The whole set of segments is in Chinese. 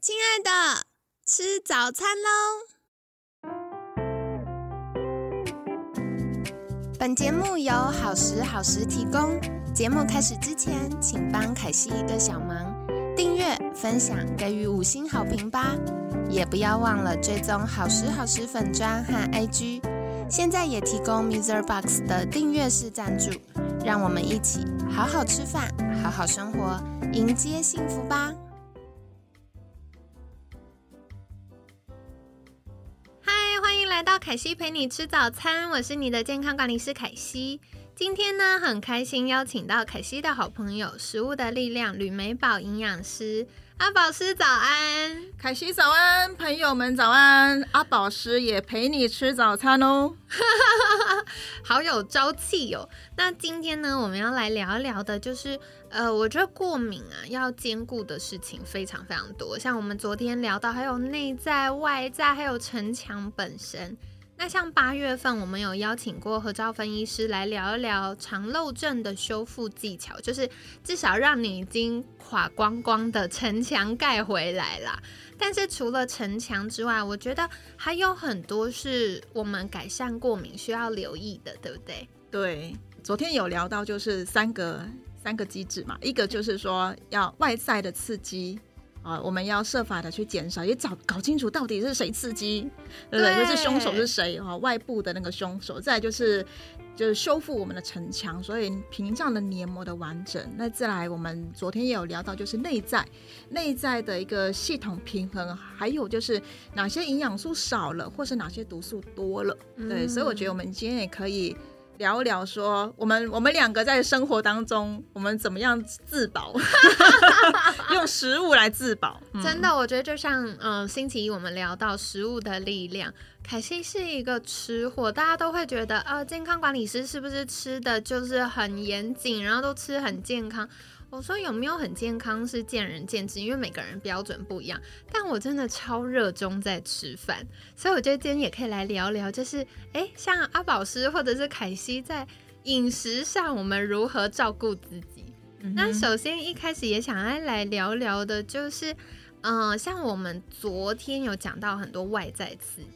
亲爱的，吃早餐喽！本节目由好时好时提供。节目开始之前，请帮凯西一个小忙，订阅、分享、给予五星好评吧！也不要忘了追踪好时好时粉砖和 IG。现在也提供 Mr. Box 的订阅式赞助，让我们一起好好吃饭，好好生活，迎接幸福吧！嗨，欢迎来到凯西陪你吃早餐，我是你的健康管理师凯西。今天呢，很开心邀请到凯西的好朋友——食物的力量吕美宝营养师阿宝师，早安！凯西早安，朋友们早安！阿宝师也陪你吃早餐哦，好有朝气哦。那今天呢，我们要来聊一聊的，就是呃，我觉得过敏啊，要兼顾的事情非常非常多。像我们昨天聊到，还有内在、外在，还有城墙本身。那像八月份，我们有邀请过何兆芬医师来聊一聊肠漏症的修复技巧，就是至少让你已经垮光光的城墙盖回来啦。但是除了城墙之外，我觉得还有很多是我们改善过敏需要留意的，对不对？对，昨天有聊到就是三个三个机制嘛，一个就是说要外在的刺激。啊，我们要设法的去减少，也找搞清楚到底是谁刺激，对不对？就是凶手是谁哈？外部的那个凶手，再就是就是修复我们的城墙，所以屏障的黏膜的完整。那再来，我们昨天也有聊到，就是内在内在的一个系统平衡，还有就是哪些营养素少了，或是哪些毒素多了。对，所以我觉得我们今天也可以。聊一聊，说我们我们两个在生活当中，我们怎么样自保？用食物来自保，真的，我觉得就像嗯，星期一我们聊到食物的力量，凯西是一个吃货，大家都会觉得，呃，健康管理师是不是吃的就是很严谨，然后都吃很健康？我说有没有很健康是见仁见智，因为每个人标准不一样。但我真的超热衷在吃饭，所以我觉得今天也可以来聊聊，就是哎，像阿宝师或者是凯西在饮食上，我们如何照顾自己？那首先一开始也想要来聊聊的，就是嗯，像我们昨天有讲到很多外在刺激，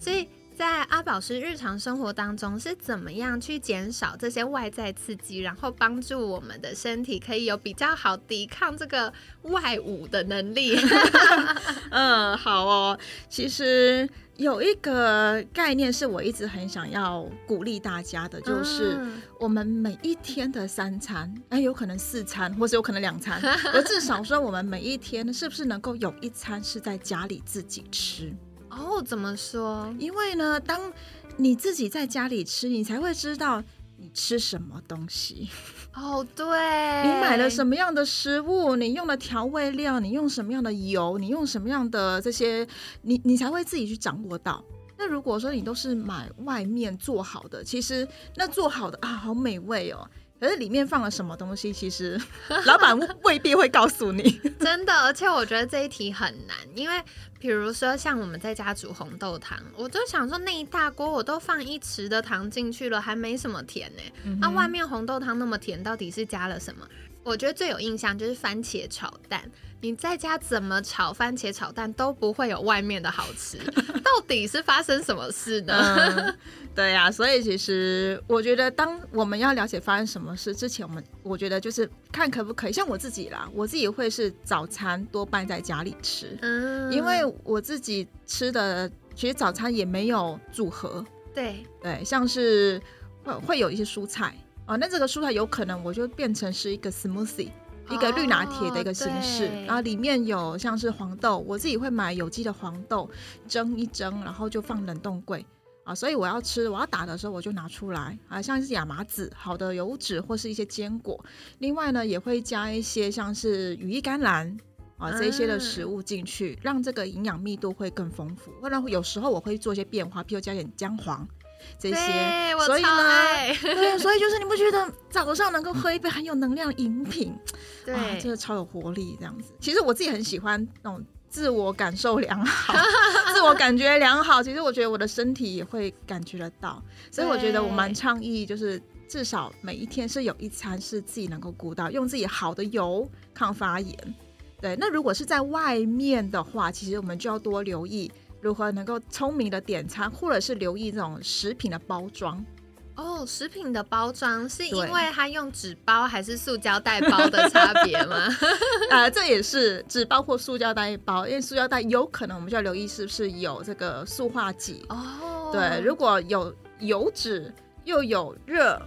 所以。在阿宝师日常生活当中是怎么样去减少这些外在刺激，然后帮助我们的身体可以有比较好抵抗这个外物的能力？嗯，好哦。其实有一个概念是我一直很想要鼓励大家的，就是我们每一天的三餐，哎，有可能四餐，或是有可能两餐，而至少说我们每一天是不是能够有一餐是在家里自己吃？哦，怎么说？因为呢，当你自己在家里吃，你才会知道你吃什么东西。哦，对，你买了什么样的食物，你用了调味料，你用什么样的油，你用什么样的这些，你你才会自己去掌握到。那如果说你都是买外面做好的，其实那做好的啊，好美味哦。可是里面放了什么东西，其实 老板未必会告诉你。真的，而且我觉得这一题很难，因为比如说像我们在家煮红豆汤，我就想说那一大锅我都放一匙的糖进去了，还没什么甜呢。那外面红豆汤那么甜，到底是加了什么？我觉得最有印象就是番茄炒蛋。你在家怎么炒番茄炒蛋都不会有外面的好吃，到底是发生什么事呢？对呀，所以其实我觉得，当我们要了解发生什么事之前，我们我觉得就是看可不可以，像我自己啦，我自己会是早餐多半在家里吃，嗯，因为我自己吃的其实早餐也没有组合，对对，像是会会有一些蔬菜啊，那这个蔬菜有可能我就变成是一个 smoothie。一个绿拿铁的一个形式，然后里面有像是黄豆，我自己会买有机的黄豆，蒸一蒸，然后就放冷冻柜啊。所以我要吃，我要打的时候我就拿出来啊，像是亚麻籽、好的油脂或是一些坚果。另外呢，也会加一些像是羽衣甘蓝啊这些的食物进去，让这个营养密度会更丰富。或者有时候我会做一些变化，譬如加点姜黄。这些，所以呢，对，所以就是你不觉得早上能够喝一杯很有能量的饮品，对，真的超有活力这样子。其实我自己很喜欢那种自我感受良好、自我感觉良好。其实我觉得我的身体也会感觉得到，所以我觉得我蛮倡议，就是至少每一天是有一餐是自己能够顾到，用自己好的油抗发炎。对，那如果是在外面的话，其实我们就要多留意如何能够聪明的点餐，或者是留意这种食品的包装。哦，食品的包装是因对为它用纸包还是塑胶袋包的差别吗？呃，这也是纸包或塑胶袋包，因为塑胶袋有可能我们就要留意是不是有这个塑化剂。哦，对，如果有油脂又有热，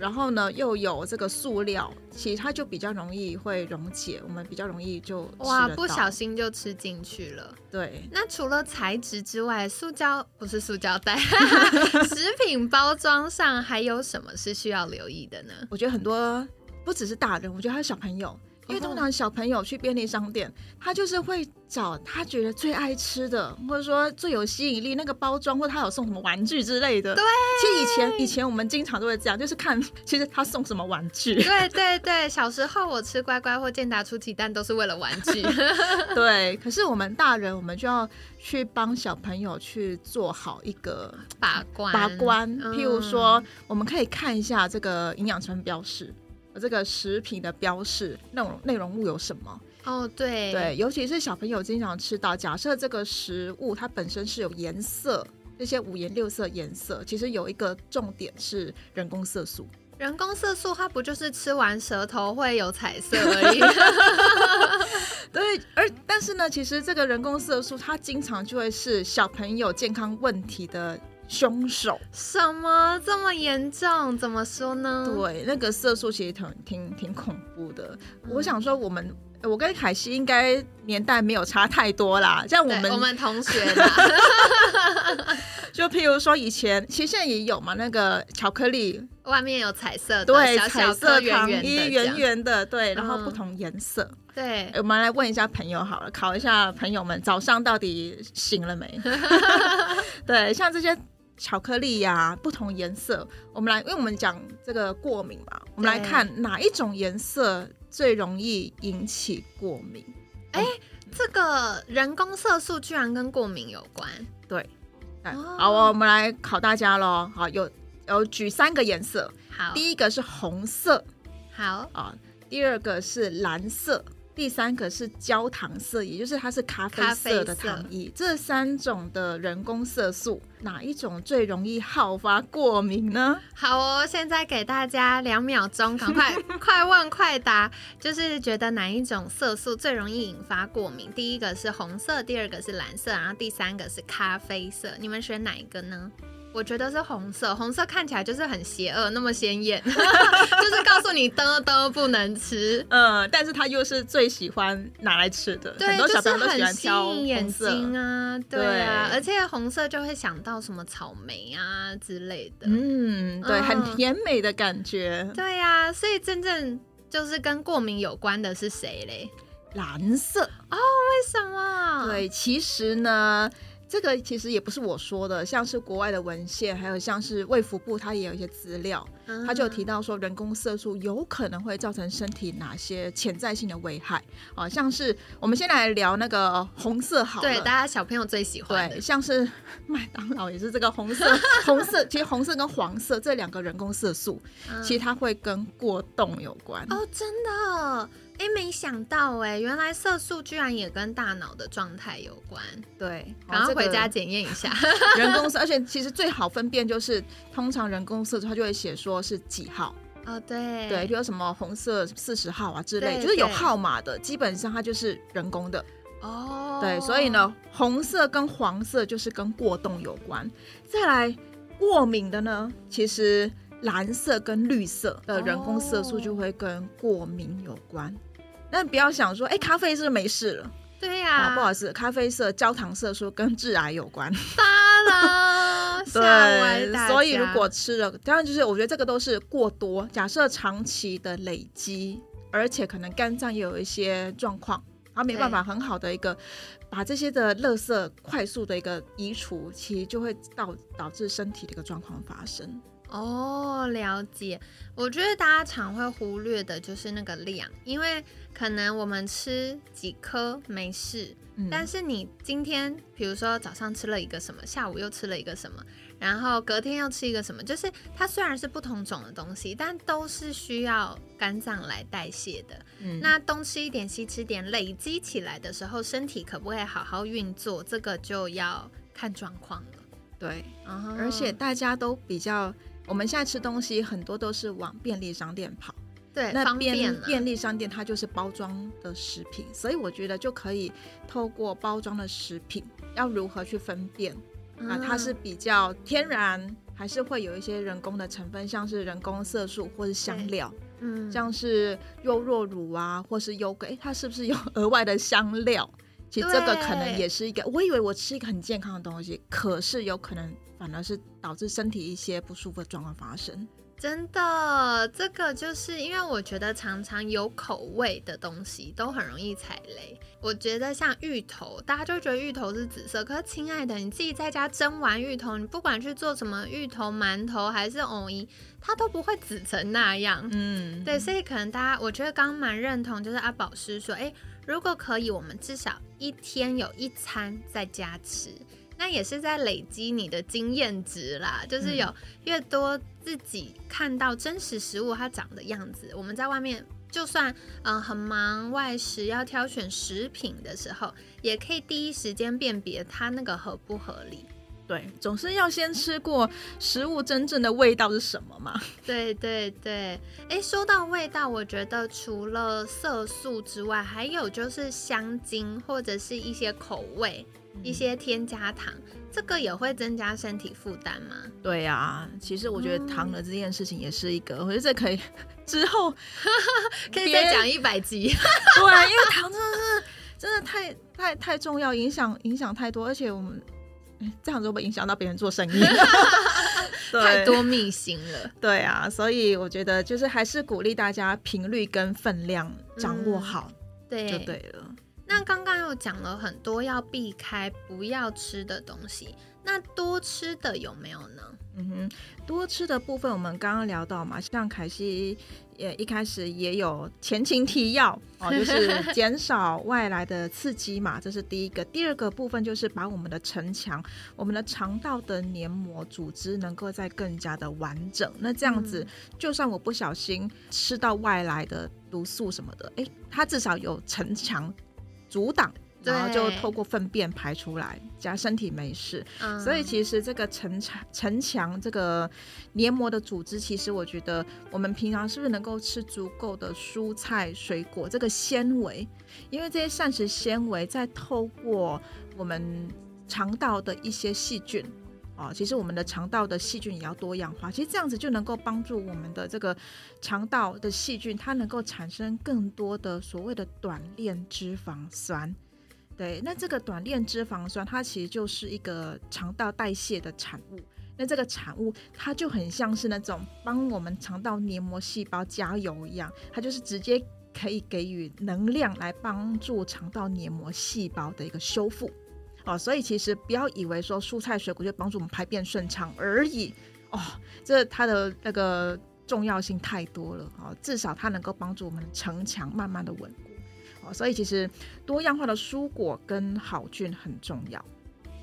然后呢又有这个塑料，其实它就比较容易会溶解，我们比较容易就哇，不小心就吃进去了。对。那除了材质之外，塑胶不是塑胶袋，食品包装上还有什么是需要留意的呢？我觉得很多不只是大人，我觉得还有小朋友，因为通常小朋友去便利商店，他就是会找他觉得最爱吃的，或者说最有吸引力那个包装，或他有送什么玩具之类的。对，其实以前以前我们经常都会这样，就是看其实他送什么玩具。对对对，小时候我吃乖乖或健达出奇蛋都是为了玩具。对，可是我们大人，我们就要去帮小朋友去做好一个把关把关。嗯譬如说，我们可以看一下这个营养成分标示，这个食品的标示内容内容物有什么。哦，对对，尤其是小朋友经常吃到，假设这个食物它本身是有颜色，这些五颜六色颜色，其实有一个重点是人工色素。人工色素它不就是吃完舌头会有彩色而已？对，而但是呢，其实这个人工色素它经常就会是小朋友健康问题的凶手。什么这么严重？怎么说呢？对，那个色素其实挺挺挺恐怖的。我想说，我们我跟凯西应该年代没有差太多啦。像我们我们同学啦，就譬如说以前，其实现在也有嘛，那个巧克力，外面有彩色的，对，小小彩色糖衣，圆圆的，对，然后不嗯同颜色。对哎，我们来问一下朋友好了，考一下朋友们早上到底醒了没？对，像这些巧克力呀、不同颜色，我们来，因为我们讲这个过敏嘛，我们来看哪一种颜色最容易引起过敏。哎这个人工色素居然跟过敏有关。哎哦好，我们来考大家喽。好，有有举三个颜色，好，第一个是红色好，啊，第二个是蓝色。第三个是焦糖色，也就是它是咖啡色的糖衣。这三种的人工色素，哪一种最容易好发过敏呢？好哦！现在给大家两秒钟，赶快 快问快答，就是觉得哪一种色素最容易引发过敏？第一个是红色，第二个是蓝色，然后第三个是咖啡色。你们选哪一个呢？我觉得是红色，红色看起来就是很邪恶，那么鲜艳，就是告诉你的的不能吃。嗯，但是它又是最喜欢拿来吃的，对，很多小朋友都喜欢挑红色。睛啊，对啊，对而且红色就会想到什么草莓啊之类的。嗯，对，嗯很甜美的感觉。对呀、所以真正就是跟过敏有关的是谁嘞？蓝色哦，为什么？对，其实呢。这个其实也不是我说的，像是国外的文献，还有像是卫福部，它也有一些资料，嗯，它就有提到说人工色素有可能会造成身体哪些潜在性的危害。啊，像是我们先来聊那个红色好，对大家小朋友最喜欢对，像是 麦当劳也是这个红色，红色其实红色跟黄色这两个人工色素，嗯。其实它会跟过动有关。哦，真的，哎，没想到哎，原来色素居然也跟大脑的状态有关，对，然后回家检验一下。人工色，而且 其实最好分辨就是，通常人工色素它就会写说是几号，哦，对对，比如什么红色四十号啊之类，就是有号码的，基本上它就是人工的。哦，对，所以，呢，红色跟黄色就是跟过动有关。再来过敏的呢，其实蓝色跟绿色的人工色素就会跟过敏有关。但不要想说，哎、咖啡是不是没事了对啊？呀，不好意思，咖啡色焦糖色素跟致癌有关。发了，吓歪大家所以如果吃了，当然就是我觉得这个都是过多。假设长期的累积，而且可能肝脏也有一些状况，它没办法很好的一个把这些的垃圾快速的一个移除，其实就会导导致身体的一个状况发生。哦，了解。我觉得大家常会忽略的就是那个量，因为可能我们吃几颗没事，嗯但是你今天比如说早上吃了一个什么，下午又吃了一个什么，然后隔天又吃一个什么，就是它虽然是不同种的东西，但都是需要肝脏来代谢的。嗯那东吃一点西吃点，累积起来的时候，身体可不可以好好运作，这个就要看状况了。对，哦而且大家都比较，我们现在吃东西很多都是往便利商店跑。对那便方便便利商店它就是包装的食品，所以我觉得就可以透过包装的食品，要如何去分辨啊？它是嗯比较天然，还是会有一些人工的成分，像是人工色素或是香料，嗯像是优酪乳啊，或是优格，诶，它是不是有额外的香料？其实这个可能也是一个，我以为我吃一个很健康的东西，可是有可能反而是导致身体一些不舒服的状况发生。真的，这个就是因为我觉得常常有口味的东西都很容易踩雷。我觉得像芋头，大家就觉得芋头是紫色，可是亲爱的，你自己在家蒸完芋头，你不管去做什么芋头馒头还是藕泥，它都不会紫成那样。嗯，对，所以可能大家，我觉得刚刚蛮认同，就是阿宝师说，诶，如果可以，我们至少一天有一餐在家吃，那也是在累积你的经验值啦。就是有越多自己看到真实食物它长的样子，我们在外面就算嗯、呃很忙外食要挑选食品的时候，也可以第一时间辨别它那个合不合理。对，总是要先吃过食物真正的味道是什么嘛。对 对对，哎，说到味道，我觉得除了色素之外，还有就是香精或者是一些口味、一些添加糖，这个也会增加身体负担吗？对啊，其实我觉得嗯糖的这件事情也是一个，我觉得这可以之后 可以再讲一百集。对，啊因为糖真的是真的太太太重要，影响影响太多，而且我们哎这样子会不会影响到别人做生意？对太多秘辛了。对啊，所以我觉得就是还是鼓励大家频率跟分量掌握嗯好对就对了。那刚刚又讲了很多要避开、不要吃的东西，那多吃的有没有呢？嗯哼，多吃的部分我们刚刚聊到嘛，像凯西也一开始也有前情提要 哦，就是减少外来的刺激嘛，这是第一个。第二个部分就是把我们的城墙、我们的肠道的黏膜组织能够再更加的完整。那这样子，就算我不小心吃到外来的毒素什么的，诶，它至少有城墙阻挡。然后就透过粪便排出来，加身体没事。嗯，所以其实这个城墙城墙这个黏膜的组织，其实我觉得我们平常是不是能够吃足够的蔬菜水果这个纤维？因为这些膳食纤维在透过我们肠道的一些细菌。哦，其实我们的肠道的细菌也要多样化，其实这样子就能够帮助我们的这个肠道的细菌，它能够产生更多的所谓的短链脂肪酸。对，那这个短链脂肪酸，它其实就是一个肠道代谢的产物。那这个产物，它就很像是那种帮我们肠道黏膜细胞加油一样，它就是直接可以给予能量来帮助肠道黏膜细胞的一个修复。哦，所以其实不要以为说蔬菜水果就帮助我们排便顺畅而已哦，这它的那个重要性太多了哦，至少它能够帮助我们的城墙慢慢的稳固。哦，所以其实多样化的蔬果跟好菌很重要。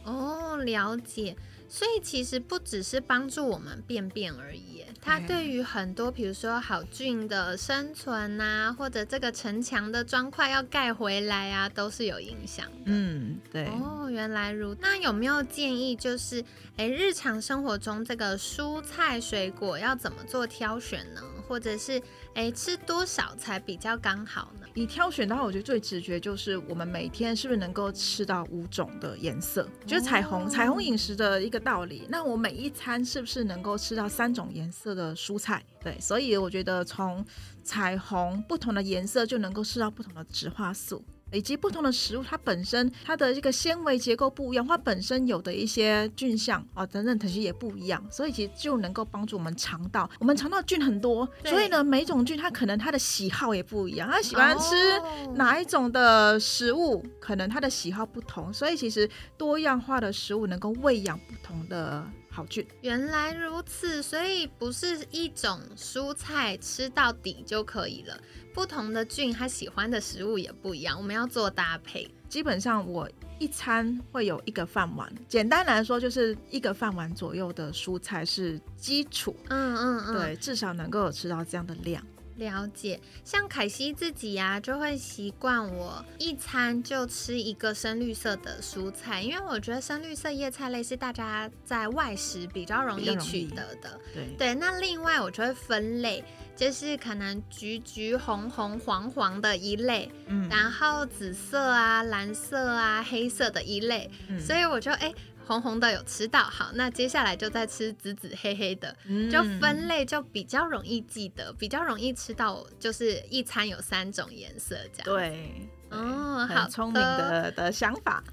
哦，了解。所以其实不只是帮助我们便便而已，它对对于很多，比如说好菌的生存呐、或者这个城墙的砖块要盖回来啊，都是有影响的。嗯，对。哦，原来如那有没有建议，就是诶，日常生活中这个蔬菜水果要怎么做挑选呢？或者是哎，吃多少才比较刚好呢？以挑选的话，我觉得最直觉就是我们每天是不是能够吃到五种的颜色，就是彩虹、哦彩虹饮食的一个道理。那我每一餐是不是能够吃到三种颜色的蔬菜？对，所以我觉得从彩虹不同的颜色就能够吃到不同的植化素。以及不同的食物，它本身它的这个纤维结构不一样，它本身有的一些菌相哦等等，其实也不一样，所以其实就能够帮助我们肠道。我们肠道菌很多，所以呢，每种菌它可能它的喜好也不一样，它喜欢吃哦哪一种的食物，可能它的喜好不同，所以其实多样化的食物能够喂养不同的好菌。原来如此，所以不是一种蔬菜吃到底就可以了。不同的菌，它喜欢的食物也不一样，我们要做搭配。基本上我一餐会有一个饭碗，简单来说就是一个饭碗左右的蔬菜是基础，嗯嗯嗯，对，至少能够有吃到这样的量。了解，像凯西自己呀、就会习惯我一餐就吃一个深绿色的蔬菜，因为我觉得深绿色叶菜类是大家在外食比较容易取得的。对，对，那另外我就会分类，就是可能橘橘、红红、黄黄的一类，嗯然后紫色啊、蓝色啊、黑色的一类，嗯所以我就哎。红红的有吃到，好，那接下来就再吃紫紫黑黑的，嗯就分类就比较容易记得，比较容易吃到，就是一餐有三种颜色这样。，对。哦，好聪明的的想法，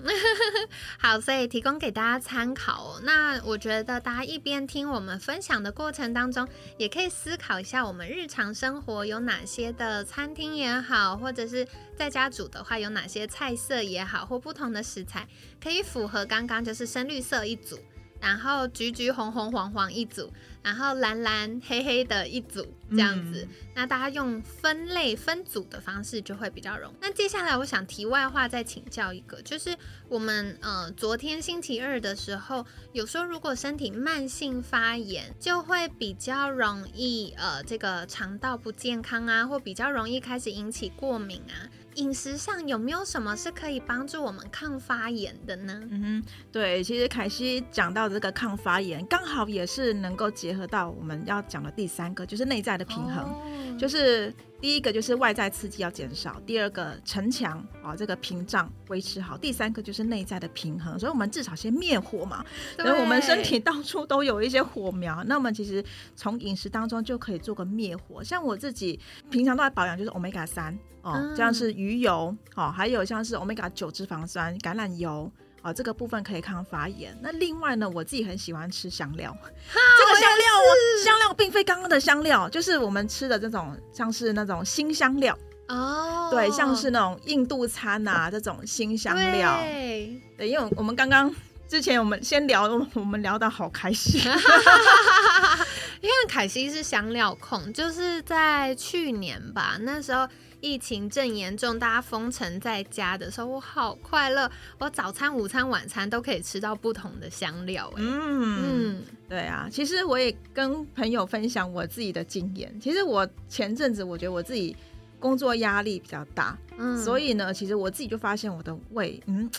好，所以提供给大家参考哦。那我觉得大家一边听我们分享的过程当中，也可以思考一下我们日常生活有哪些的餐厅也好，或者是在家煮的话有哪些菜色也好，或不同的食材可以符合刚刚就是深绿色一组。然后橘橘红红黄黄一组，然后蓝蓝黑黑的一组，这样子。那大家用分类分组的方式就会比较容易。那接下来我想题外话再请教一个，就是我们呃昨天星期二的时候有时候，如果身体慢性发炎，就会比较容易呃这个肠道不健康啊，或比较容易开始引起过敏啊。饮食上有没有什么是可以帮助我们抗发炎的呢？嗯哼，对，其实凯西讲到这个抗发炎，刚好也是能够结合到我们要讲的第三个，就是内在的平衡。哦就是第一个就是外在刺激要减少，第二个城墙啊这个屏障维持好，第三个就是内在的平衡。所以我们至少先灭火嘛，所以我们身体到处都有一些火苗，那我们其实从饮食当中就可以做个灭火。像我自己平常都在保养，就是 omega 三哦嗯，像是鱼油哦，还有像是 omega 九脂肪酸、橄榄油。啊、这个部分可以抗发炎。那另外呢，我自己很喜欢吃香料。这个香料我，香料并非刚刚的香料，就是我们吃的这种，像是那种新香料，哦，对，像是那种印度餐啊这种新香料。对对，因为我们刚刚之前我们先聊，我们聊到好开心。因为凯西是香料控，就是在去年吧，那时候疫情正严重，大家封城在家的时候，我好快乐，我早餐、午餐、晚餐都可以吃到不同的香料、哎，嗯，嗯，对啊，其实我也跟朋友分享我自己的经验。其实我前阵子我觉得我自己工作压力比较大，嗯所以呢，其实我自己就发现我的胃，嗯，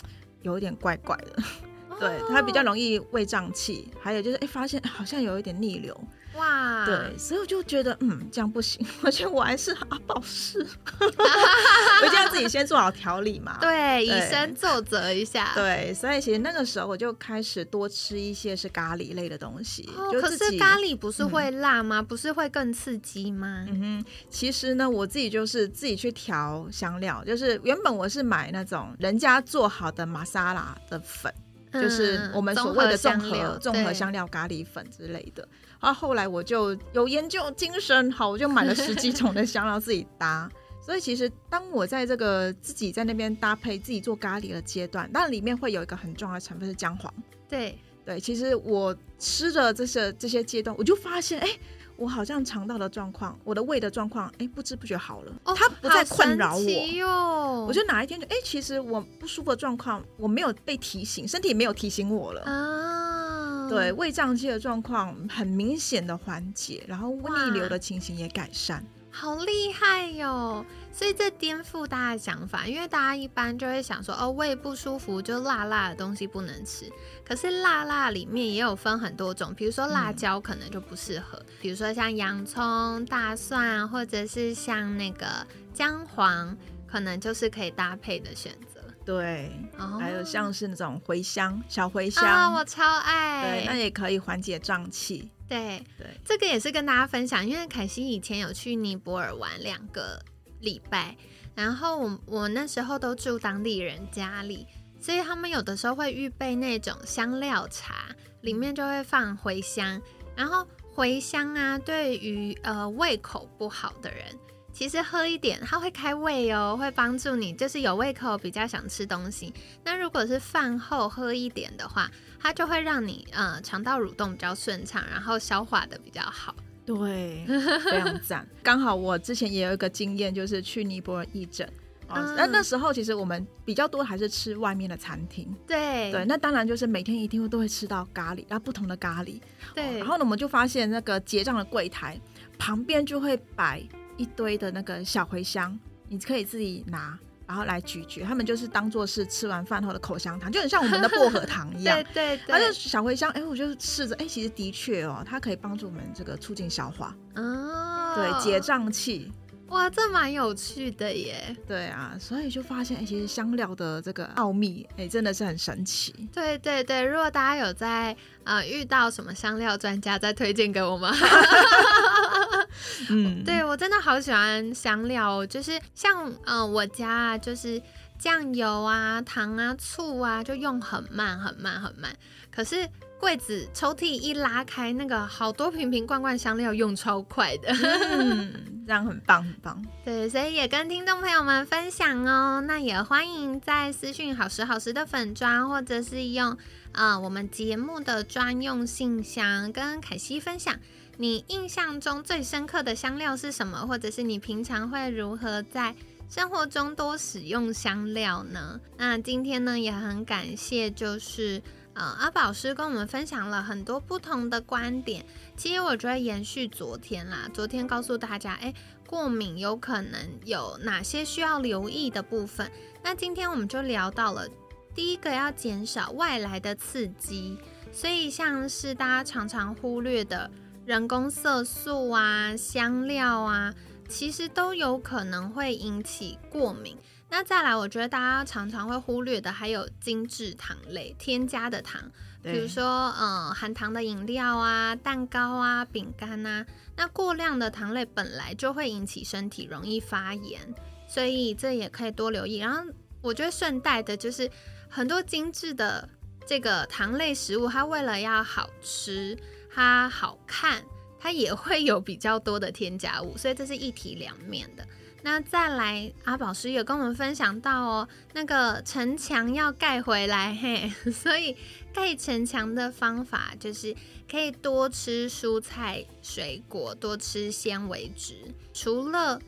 有一点怪怪的。对，哦它比较容易胃胀气，还有就是，哎、发现好像有一点逆流。哇，对，所以我就觉得，嗯，这样不行，而且我还是阿宝士，我一定要自己先做好调理嘛。对，以身作则一下，。对，所以其实那个时候我就开始多吃一些是咖喱类的东西，哦，就可是咖喱不是会辣吗？不是会更刺激吗？嗯哼，其实呢，我自己就是自己去调香料，就是原本我是买那种人家做好的玛莎拉的粉，就是我们所谓的综合综合香料，料咖喱粉之类的。然后后来我就有研究精神，好，我就买了十几种的香料自己搭。所以其实当我在这个自己在那边搭配自己做咖喱的阶段，但里面会有一个很重要的成分是姜黄。对，对，其实我吃的这些这些阶段，我就发现，哎，我好像肠道的状况，我的胃的状况，哎，不知不觉好了，哦它不再困扰我。哦，我就哪一天就，哎，其实我不舒服的状况，我没有被提醒，身体没有提醒我了。啊，对，胃胀气的状况很明显的缓解，然后逆流的情形也改善。好厉害哟、所以这颠覆大家的想法，因为大家一般就会想说，哦，胃不舒服就辣辣的东西不能吃。可是辣辣里面也有分很多种，比如说辣椒可能就不适合，比如说像洋葱、大蒜，或者是像那个姜黄，可能就是可以搭配的选择。对，哦还有像是那种茴香、小茴香，啊，我超爱对，那也可以缓解胀气。对，对，这个也是跟大家分享，因为凯西以前有去尼泊尔玩两个礼拜，然后我我那时候都住当地人家里，所以他们有的时候会预备那种香料茶，里面就会放茴香，然后茴香啊，对于呃胃口不好的人。其实喝一点，它会开胃哦，会帮助你，就是有胃口，比较想吃东西。那如果是饭后喝一点的话，它就会让你呃肠道蠕动比较顺畅，然后消化的比较好。对，非常赞。刚好我之前也有一个经验，就是去尼泊尔义诊。啊，那那时候其实我们比较多还是吃外面的餐厅。对对，那当然就是每天一定会都会吃到咖喱，然后不同的咖喱。对，然后呢，我们就发现那个结账的柜台旁边就会摆一堆的那个小茴香，你可以自己拿。然后来咀嚼，他们就是当做是吃完饭后的口香糖，就很像我们的薄荷糖一样。对 对对。而且小茴香，哎，我就试着，哎，其实的确哦，它可以帮助我们这个促进消化。哦。对，解胀气。哇，这蛮有趣的耶。对啊，所以就发现，哎，其实香料的这个奥秘，哎，真的是很神奇。对对对，如果大家有在呃遇到什么香料专家，再推荐给我们。嗯，对我真的好喜欢香料，就是像嗯我家就是酱油啊、糖啊、醋啊，就用很慢很慢很慢。可是柜子抽屉一拉开，那个好多瓶瓶罐罐香料用超快的，这样很棒很棒。对，所以也跟听众朋友们分享哦。那也欢迎在私讯好时好时的粉砖，或者是用呃我们节目的专用信箱跟凯西分享。你印象中最深刻的香料是什么？或者是你平常会如何在生活中多使用香料呢？那今天呢也很感谢，就是呃阿宝师跟我们分享了很多不同的观点。其实我觉得延续昨天啦，昨天告诉大家，哎，过敏有可能有哪些需要留意的部分。那今天我们就聊到了第一个要减少外来的刺激，所以像是大家常常忽略的。人工色素啊、香料啊，其实都有可能会引起过敏。那再来，我觉得大家常常会忽略的还有精致糖类添加的糖，比如说嗯含糖的饮料啊、蛋糕啊、饼干啊。那过量的糖类本来就会引起身体容易发炎，所以这也可以多留意。然后我觉得顺带的就是很多精致的这个糖类食物，它为了要好吃。它好看，它也会有比较多的添加物，所以这是一体两面的。那再来，阿宝师也跟我们分享到哦，那个城墙要盖回来，嘿，所以盖城墙的方法就是可以多吃蔬菜水果，多吃纤维质。除了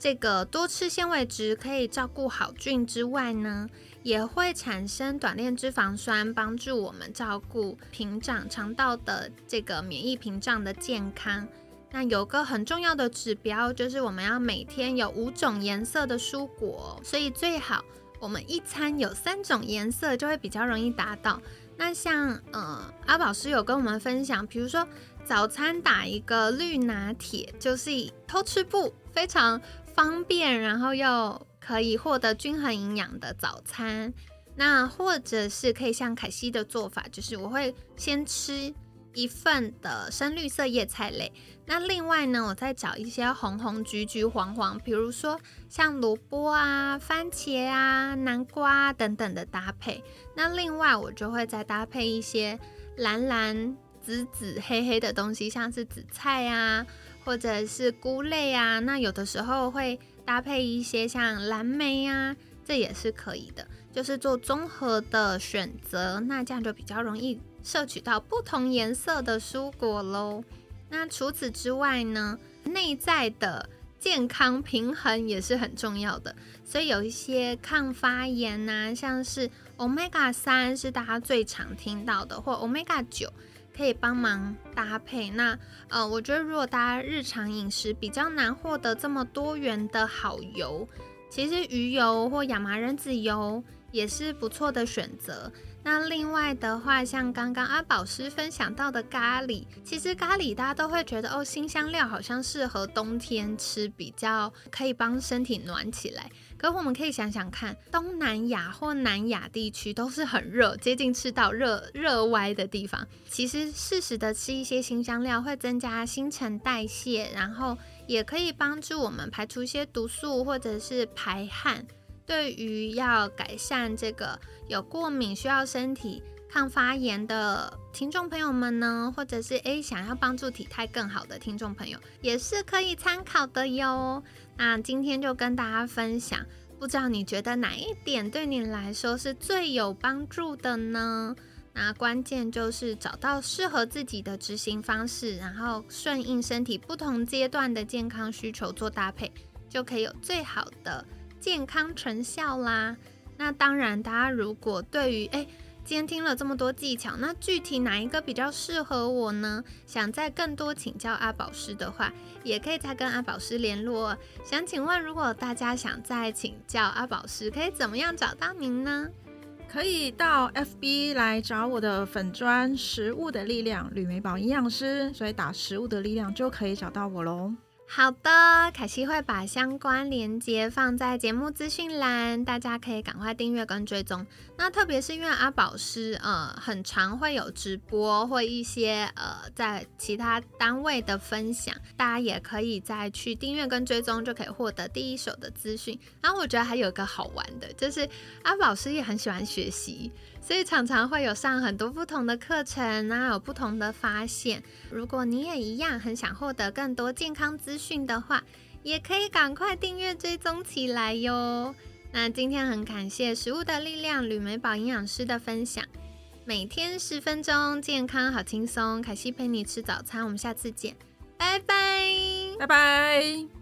这个多吃纤维质可以照顾好菌之外呢？也会产生短链脂肪酸，帮助我们照顾屏障、肠道的这个免疫屏障的健康。那有个很重要的指标，就是我们要每天有五种颜色的蔬果，所以最好我们一餐有三种颜色，就会比较容易达到。那像呃阿宝师有跟我们分享，比如说早餐打一个绿拿铁，就是偷吃不非常方便，然后又。可以获得均衡营养的早餐，那或者是可以像凯西的做法，就是我会先吃一份的深绿色叶菜类，那另外呢，我再找一些红红橘橘黄黄，比如说像萝卜啊、番茄啊、南瓜等等的搭配。那另外我就会再搭配一些蓝蓝紫紫黑黑的东西，像是紫菜啊，或者是菇类啊。那有的时候会。搭配一些像蓝莓啊，这也是可以的，就是做综合的选择，那这样就比较容易摄取到不同颜色的蔬果喽。那除此之外呢，内在的健康平衡也是很重要的，所以有一些抗发炎呐，像是 omega 三是大家最常听到的，或 omega 九。可以帮忙搭配。那呃，我觉得如果大家日常饮食比较难获得这么多元的好油，其实鱼油或亚麻仁籽油也是不错的选择。那另外的话，像刚刚阿宝师分享到的咖喱，其实咖喱大家都会觉得哦，新香料好像适合冬天吃，比较可以帮身体暖起来。可我们可以想想看，东南亚或南亚地区都是很热，接近赤道热热歪的地方。其实适时的吃一些新香料，会增加新陈代谢，然后也可以帮助我们排除一些毒素或者是排汗。对于要改善这个有过敏需要身体抗发炎的听众朋友们呢，或者是诶想要帮助体态更好的听众朋友，也是可以参考的哟。那今天就跟大家分享，不知道你觉得哪一点对你来说是最有帮助的呢？那关键就是找到适合自己的执行方式，然后顺应身体不同阶段的健康需求做搭配，就可以有最好的。健康成效啦。那当然，大家如果对于哎。今天听了这么多技巧，那具体哪一个比较适合我呢？想再更多请教阿宝师的话，也可以再跟阿宝师联络。想请问，如果大家想再请教阿宝师，可以怎么样找到您呢？可以到 FB 来找我的粉砖“食物的力量”吕美宝营养师，所以打“食物的力量”就可以找到我喽。好的，凯西会把相关链接放在节目资讯栏，大家可以赶快订阅跟追踪。那特别是因为阿宝师呃很常会有直播或一些呃在其他单位的分享，大家也可以再去订阅跟追踪，就可以获得第一手的资讯。然后我觉得还有一个好玩的，就是阿宝师也很喜欢学习。所以常常会有上很多不同的课程啊，有不同的发现。如果你也一样很想获得更多健康资讯的话，也可以赶快订阅追踪起来哟。那今天很感谢食物的力量吕美宝营养师的分享，每天十分钟，健康好轻松。凯西陪你吃早餐，我们下次见，拜拜，拜拜。